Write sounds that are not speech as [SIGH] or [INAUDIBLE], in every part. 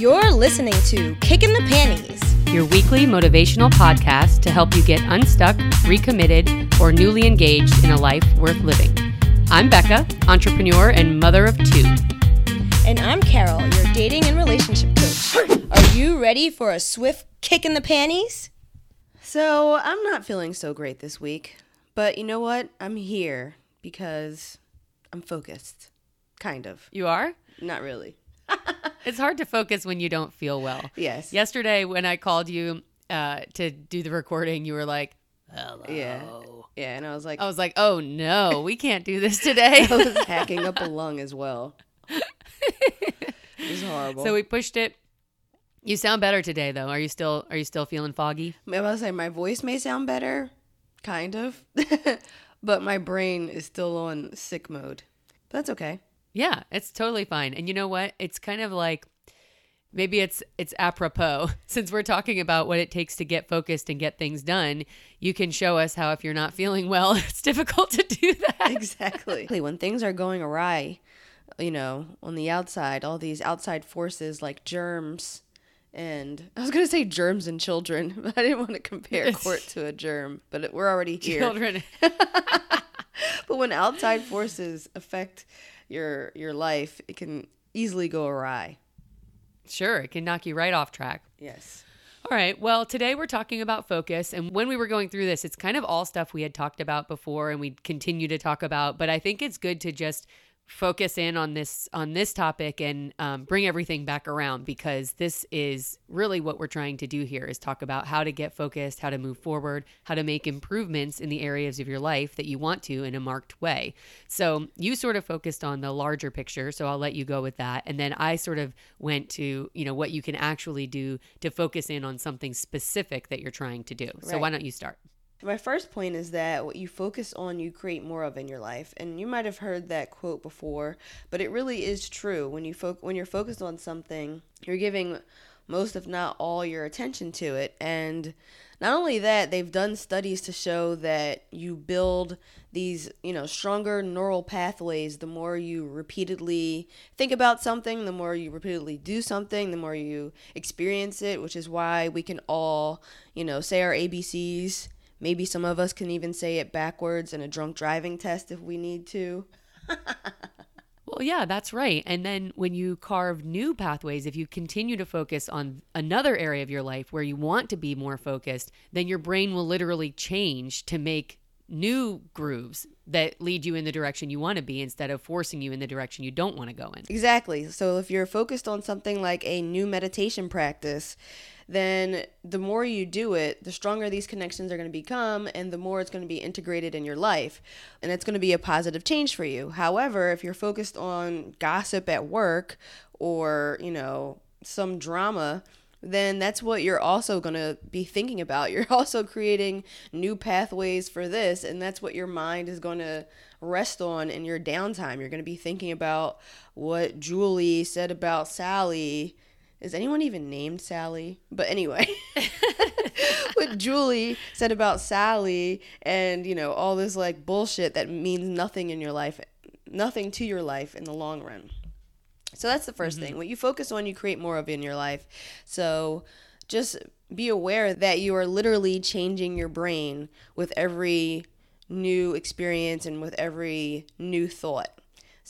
You're listening to Kick in the Panties. your weekly motivational podcast to help you get unstuck, recommitted, or newly engaged in a life worth living. I'm Becca, entrepreneur and mother of two. And I'm Carol, your dating and relationship coach. Are you ready for a swift kick in the panties? So, I'm not feeling so great this week. But you know what? I'm here because I'm focused. Kind of. You are? Not really. [LAUGHS] It's hard to focus when you don't feel well. Yes. Yesterday, when I called you uh, to do the recording, you were like, hello. Yeah. Yeah, and I was like, I was like, oh no, we can't do this today. [LAUGHS] I was hacking up a lung as well. it was horrible. so we pushed it. You sound better today, though. Are you still Are you still feeling foggy? I was say my voice may sound better, kind of, [LAUGHS] but my brain is still on sick mode. But that's okay. Yeah, it's totally fine. And you know what? It's kind of like maybe it's it's apropos [LAUGHS] since we're talking about what it takes to get focused and get things done. You can show us how if you're not feeling well, [LAUGHS] it's difficult to do that. Exactly. when things are going awry, you know, on the outside, all these outside forces like germs and I was going to say germs and children, [LAUGHS] but I didn't want to compare court to a germ, but it, we're already here. Children. But when outside forces affect your your life, it can easily go awry. Sure, it can knock you right off track. Yes. All right. Well, today we're talking about focus. And when we were going through this, it's kind of all stuff we had talked about before and we continue to talk about. But I think it's good to just focus in on this on this topic and um, bring everything back around because this is really what we're trying to do here is talk about how to get focused how to move forward how to make improvements in the areas of your life that you want to in a marked way. So you sort of focused on the larger picture so i'll let you go with that. And then i sort of went to you know what you can actually do to focus in on something specific that you're trying to do. So Right. why don't you start My first point is that what you focus on, you create more of in your life. And you might have heard that quote before, but it really is true. When you fo- when you're focused on something, you're giving most if not all your attention to it. And not only that, they've done studies to show that you build these, you know, stronger neural pathways the more you repeatedly think about something, the more you repeatedly do something, the more you experience it, which is why we can all, you know, say our ABCs Maybe some of us can even say it backwards in a drunk driving test if we need to. [LAUGHS] Well, yeah, that's right. And then when you carve new pathways, if you continue to focus on another area of your life where you want to be more focused, then your brain will literally change to make new grooves that lead you in the direction you want to be instead of forcing you in the direction you don't want to go in. Exactly. So if you're focused on something like a new meditation practice, then the more you do it, the stronger these connections are going to become and the more it's going to be integrated in your life. And it's going to be a positive change for you. However, if you're focused on gossip at work or, you know, some drama, then that's what you're also going to be thinking about. [LAUGHS] You're also creating new pathways for this, and that's what your mind is going to rest on in your downtime. You're going to be thinking about what Julie said about Sally. Is anyone even named Sally? But anyway, [LAUGHS] [LAUGHS] what Julie said about Sally and, you know, all this like bullshit that means nothing in your life, nothing to your life in the long run. So that's the 1st mm-hmm. thing. What you focus on, you create more of in your life. So just be aware that you are literally changing your brain with every new experience and with every new thought.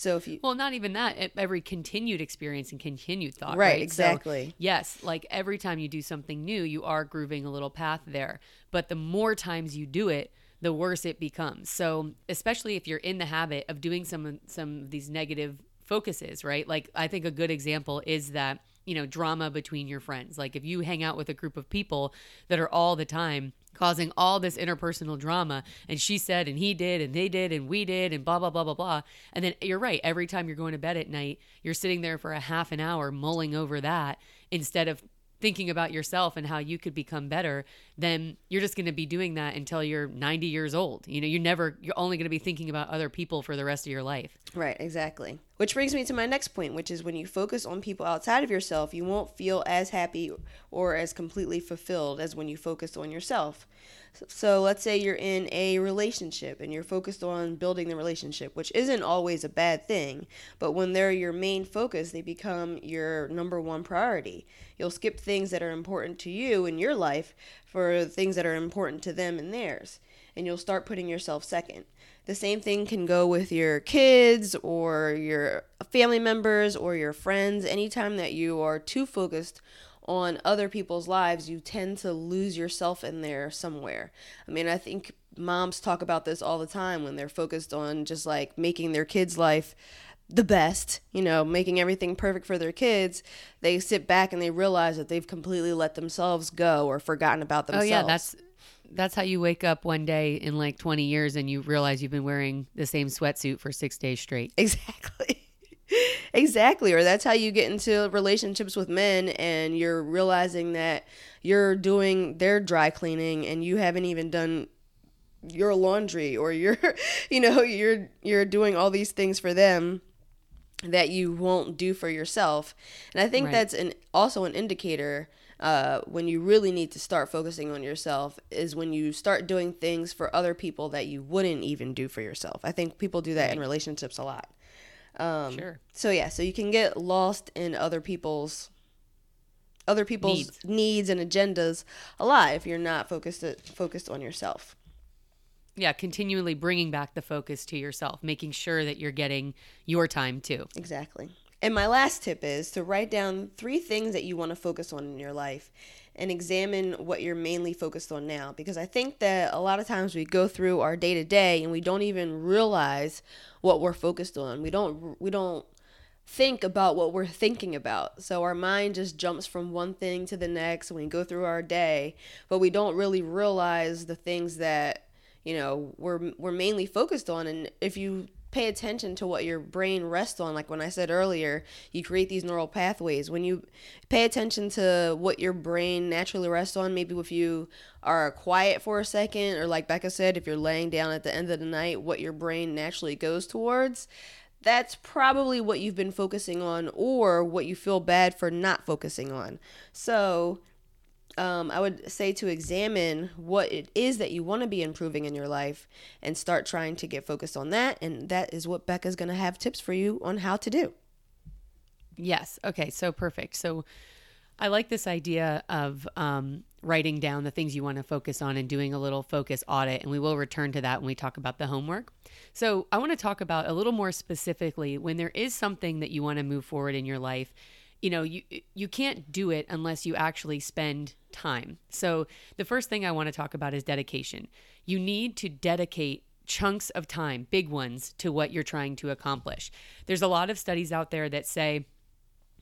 So if you Well, not even that, every continued experience and continued thought. Right, Right, So, exactly. yes, like every time you do something new, you are grooving a little path there. But the more times you do it, the worse it becomes. So, especially if you're in the habit of doing some some of these negative focuses, right? Like I think a good example is that, you know, drama between your friends. Like if you hang out with a group of people that are all the time causing all this interpersonal drama. And she said and he did and they did and we did and blah blah blah blah blah. And then you're right. Every time you're going to bed at night you're sitting there for a half an hour mulling over that instead of thinking about yourself and how you could become better then you're just going to be doing that until you're 90 years old. You know, you're never, you're only going to be thinking about other people for the rest of your life. Right, exactly. Which brings me to my next point, which is when you focus on people outside of yourself, you won't feel as happy or as completely fulfilled as when you focus on yourself. So let's say you're in a relationship and you're focused on building the relationship, which isn't always a bad thing, but when they're your main focus, they become your number one priority. You'll skip things that are important to you in your life for things that are important to them and theirs, and you'll start putting yourself second. The same thing can go with your kids or your family members or your friends. Anytime that you are too focused on other people's lives, you tend to lose yourself in there somewhere. I mean, I think moms talk about this all the time when they're focused on just like making their kids' life the best, you know, making everything perfect for their kids, they sit back and they realize that they've completely let themselves go or forgotten about themselves. Oh yeah, that's that's how you wake up one day in like 20 years and you realize you've been wearing the same sweatsuit for 6 days straight. Exactly. Exactly. Or that's how you get into relationships with men and you're realizing that you're doing their dry cleaning and you haven't even done your laundry or you're [LAUGHS] you know, you're you're doing all these things for them that you won't do for yourself. And I think right. that's an also an indicator uh, when you really need to start focusing on yourself is when you start doing things for other people that you wouldn't even do for yourself. I think people do that right. in relationships a lot. Um, sure. So yeah, so you can get lost in other people's other people's needs. needs and agendas a lot if you're not focused focused on yourself. Yeah, continually bringing back the focus to yourself, making sure that you're getting your time too. Exactly. And my last tip is to write down three things that you want to focus on in your life and examine what you're mainly focused on now. Because I think that a lot of times we go through our day to day and we don't even realize what we're focused on. We don't, we don't think about what we're thinking about. So our mind just jumps from one thing to the next when we go through our day, but we don't really realize the things that you know we're we're mainly focused on and if you pay attention to what your brain rests on. Like when i said earlier you create these neural pathways. When you pay attention to what your brain naturally rests on maybe if you are quiet for a second or like becca said if you're laying down at the end of the night what your brain naturally goes towards that's probably what you've been focusing on or what you feel bad for not focusing on. So um, I would say to examine what it is that you want to be improving in your life and start trying to get focused on that. And that is what Becca's going to have tips for you on how to do. Yes. Okay. So perfect. So I like this idea of um, writing down the things you want to focus on and doing a little focus audit. And we will return to that when we talk about the homework. So I want to talk about a little more specifically when there is something that you want to move forward in your life you know you you can't do it unless you actually spend time. So the first thing i want to talk about is dedication. You need to dedicate chunks of time big ones to what you're trying to accomplish. There's a lot of studies out there that say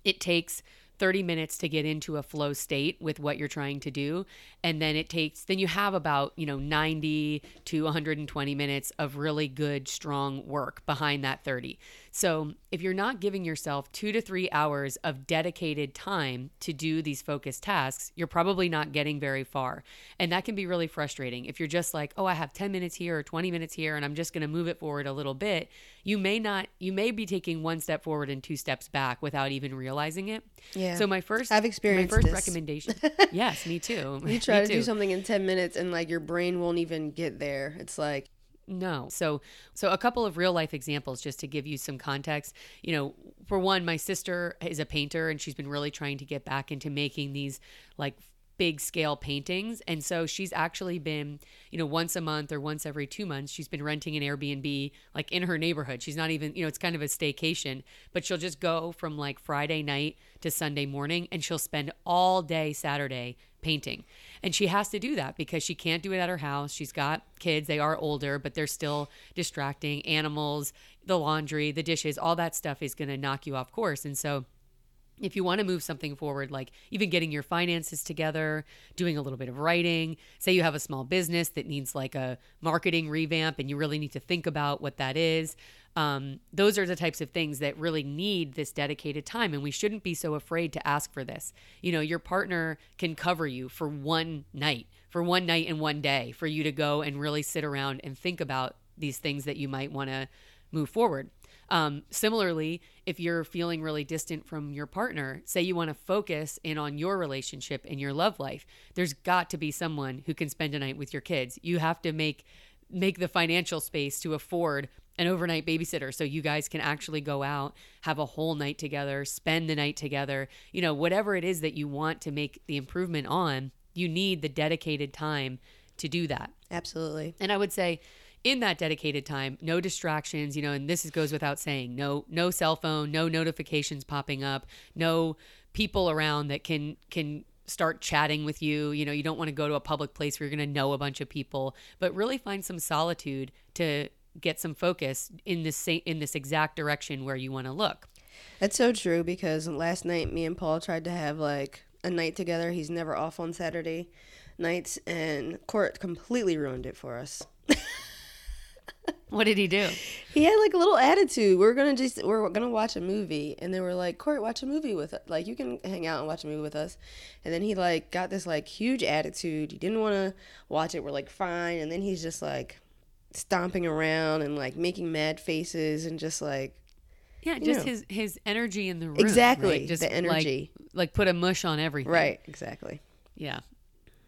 it takes 30 minutes to get into a flow state with what you're trying to do. And then it takes then you have about you know 90 to 120 minutes of really good strong work behind that 30 so if you're not giving yourself two to three hours of dedicated time to do these focused tasks you're probably not getting very far. And that can be really frustrating. If you're just like oh i have 10 minutes here or 20 minutes here and i'm just going to move it forward a little bit you may not you may be taking one step forward and two steps back without even realizing it yeah so my first i've experienced my first this. recommendation [LAUGHS] yes me too you try to do something in 10 minutes and like your brain won't even get there. It's like no. So so a couple of real life examples just to give you some context. You know, for one, my sister is a painter and she's been really trying to get back into making these like big scale paintings. And so she's actually been, you know, once a month or once every two months, she's been renting an Airbnb like in her neighborhood. She's not even, you know, it's kind of a staycation, but she'll just go from like Friday night to Sunday morning and she'll spend all day Saturday painting. And she has to do that because she can't do it at her house. She's got kids, they are older, but they're still distracting. Animals, the laundry, the dishes, all that stuff is going to knock you off course. And so, if you want to move something forward, like even getting your finances together, doing a little bit of writing, say you have a small business that needs like a marketing revamp and you really need to think about what that is. Um, those are the types of things that really need this dedicated time. And we shouldn't be so afraid to ask for this. You know, your partner can cover you for one night, for one night and one day, for you to go and really sit around and think about these things that you might want to move forward. Um, similarly, if you're feeling really distant from your partner, say you want to focus in on your relationship and your love life, there's got to be someone who can spend a night with your kids. You have to make make the financial space to afford an overnight babysitter so you guys can actually go out, have a whole night together, spend the night together. You know, whatever it is that you want to make the improvement on, you need the dedicated time to do that. Absolutely. And I would say in that dedicated time no distractions you know and this is, goes without saying no no cell phone no notifications popping up no people around that can can start chatting with you. You know you don't want to go to a public place where you're going to know a bunch of people but really find some solitude to get some focus in this in this exact direction where you want to look. That's so true because last night me and paul tried to have like a night together. He's never off on saturday nights and court completely ruined it for us [LAUGHS] [LAUGHS] What did he do? He had like a little attitude. We are gonna just we are gonna watch a movie, and then we're like, "Court, watch a movie with us. Like you can hang out and watch a movie with us." And then he like got this like huge attitude. He didn't want to watch it. We're like, "Fine." And then he's just like stomping around and like making mad faces and just like yeah, just know. his his energy in the room. Exactly, right? just the energy. Like, like put a mush on everything. Right. Exactly. Yeah.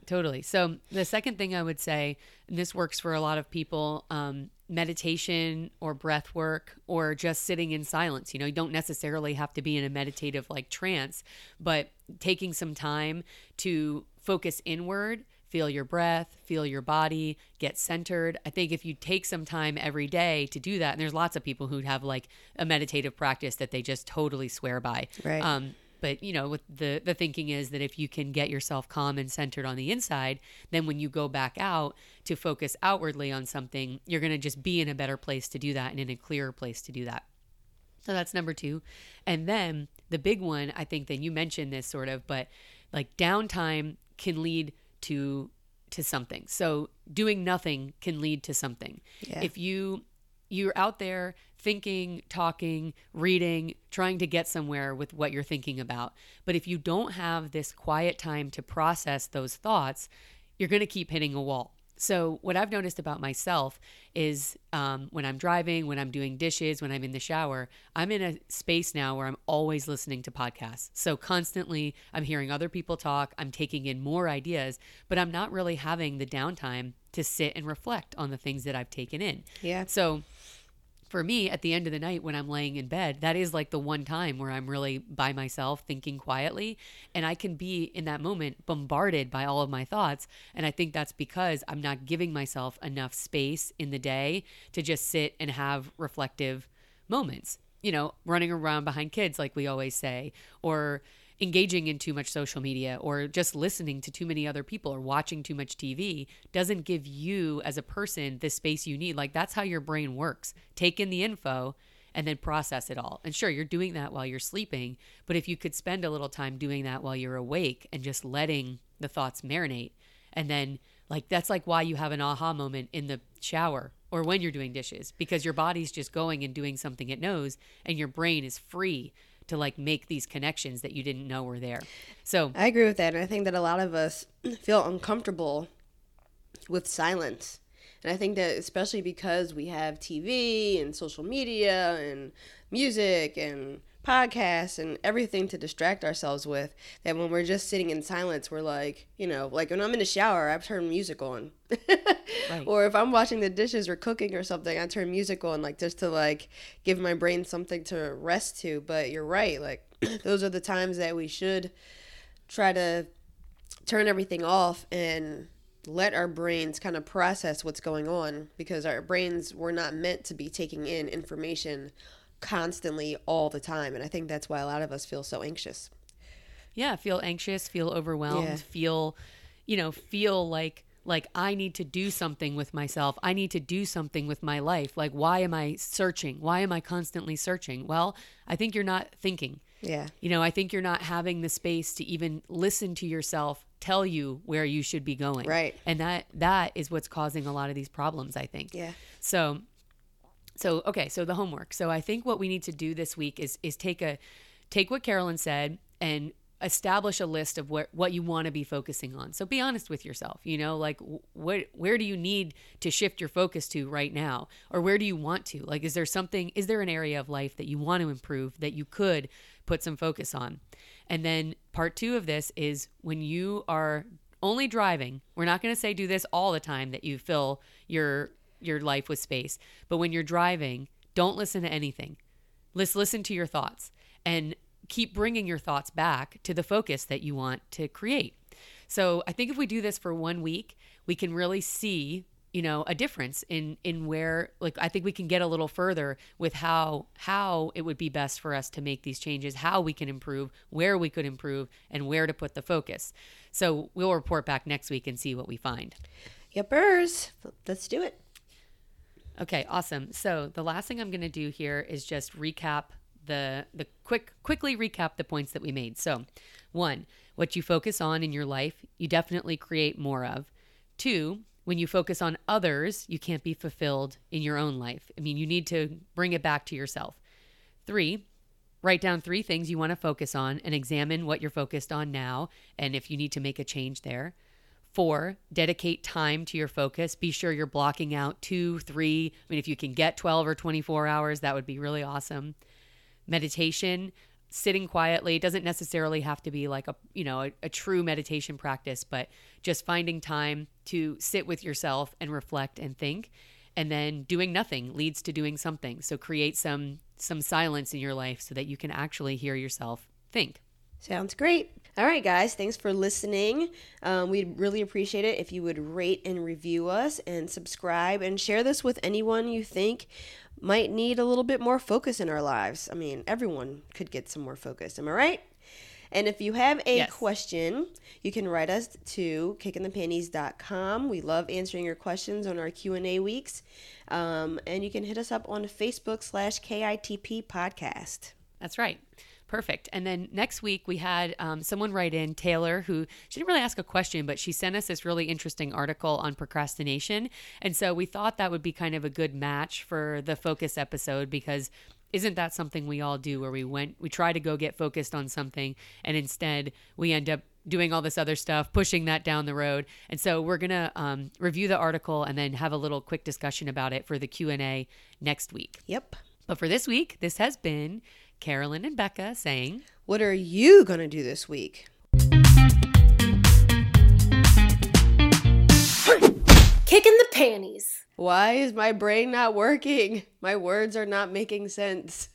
Totally. So the second thing I would say, and this works for a lot of people, um, meditation or breath work or just sitting in silence. You know, you don't necessarily have to be in a meditative like trance, but taking some time to focus inward, feel your breath, feel your body, get centered. I think if you take some time every day to do that, and there's lots of people who have like a meditative practice that they just totally swear by. Right. Um, but you know what the the thinking is that if you can get yourself calm and centered on the inside then when you go back out to focus outwardly on something you're going to just be in a better place to do that and in a clearer place to do that. So that's number 2 and then the big one i think that you mentioned this sort of but like downtime can lead to to something. So doing nothing can lead to something. Yeah. if you you're out there thinking, talking, reading, trying to get somewhere with what you're thinking about. But if you don't have this quiet time to process those thoughts, you're going to keep hitting a wall. So, what I've noticed about myself is um, when I'm driving, when I'm doing dishes, when I'm in the shower, I'm in a space now where I'm always listening to podcasts. So, constantly, I'm hearing other people talk, I'm taking in more ideas, but I'm not really having the downtime to sit and reflect on the things that I've taken in. Yeah. So, for me at the end of the night when I'm laying in bed, that is like the one time where I'm really by myself thinking quietly. And I can be in that moment bombarded by all of my thoughts. And I think that's because I'm not giving myself enough space in the day to just sit and have reflective moments. You know, running around behind kids, like we always say, or engaging in too much social media or just listening to too many other people or watching too much TV doesn't give you as a person the space you need. Like that's how your brain works. Take in the info and then process it all. And sure, you're doing that while you're sleeping, but if you could spend a little time doing that while you're awake and just letting the thoughts marinate and then like that's like why you have an aha moment in the shower or when you're doing dishes because your body's just going and doing something it knows and your brain is free to like make these connections that you didn't know were there. So I agree with that. And I think that a lot of us [CLEARS THROAT] feel uncomfortable with silence. And I think that especially because we have TV and social media and music and podcasts and everything to distract ourselves with that when we're just sitting in silence we're like you know like when i'm in the shower i turn music on right. [LAUGHS] or if i'm washing the dishes or cooking or something i turn music on like just to like give my brain something to rest to but you're right like [CLEARS THROAT] those are the times that we should try to turn everything off and let our brains kind of process what's going on because our brains were not meant to be taking in information constantly all the time. And I think that's why a lot of us feel so anxious. Yeah, feel anxious, feel overwhelmed, yeah. feel, you know, feel like like I need to do something with myself. I need to do something with my life. Like why am I searching? Why am I constantly searching? Well, I think you're not thinking. Yeah. You know, I think you're not having the space to even listen to yourself tell you where you should be going. Right. And that that is what's causing a lot of these problems, I think. Yeah. So so okay, so the homework. So I think what we need to do this week is is take a take what Carolyn said and establish a list of what what you want to be focusing on. So be honest with yourself, you know, like what where do you need to shift your focus to right now or where do you want to? Like is there something is there an area of life that you want to improve that you could put some focus on? And then part 2 of this is when you are only driving, we're not going to say do this all the time that you fill your your life with space, but when you're driving, don't listen to anything. Let's listen to your thoughts and keep bringing your thoughts back to the focus that you want to create. So I think if we do this for one week, we can really see you know a difference in in where like i think we can get a little further with how how it would be best for us to make these changes how we can improve where we could improve and where to put the focus so we'll report back next week and see what we find Yepers. Let's do it. Okay, awesome. So the last thing I'm going to do here is just recap the the quick quickly recap the points that we made. So, one, what you focus on in your life, you definitely create more of. Two, when you focus on others, you can't be fulfilled in your own life. I mean, you need to bring it back to yourself. Three, write down three things you want to focus on and examine what you're focused on now and if you need to make a change there. Four, dedicate time to your focus. Be sure you're blocking out two, three. I mean, if you can get 12 or 24 hours, that would be really awesome. Meditation, sitting quietly it doesn't necessarily have to be like a you know a, a, true meditation practice but just finding time to sit with yourself and reflect and think and then doing nothing leads to doing something so create some some silence in your life so that you can actually hear yourself think Sounds great. All right, guys, thanks for listening. Um, we'd really appreciate it if you would rate and review us and subscribe and share this with anyone you think might need a little bit more focus in our lives. I mean, everyone could get some more focus. Am I right? And if you have a Yes. question, you can write us to kickinthepanties.com. We love answering your questions on our Q&A weeks. Um, and you can hit us up on Facebook slash KITP podcast. That's right. Perfect. And then next week we had um, someone write in, Taylor, who she didn't really ask a question, but she sent us this really interesting article on procrastination. And so we thought that would be kind of a good match for the focus episode because isn't that something we all do where we went, we try to go get focused on something and instead we end up doing all this other stuff, pushing that down the road. And so we're going to um, review the article and then have a little quick discussion about it for the Q&A next week. Yep. But for this week, this has been Carolyn and Becca saying, What are you going to do this week? Kick in the panties. Why is my brain not working? My words are not making sense.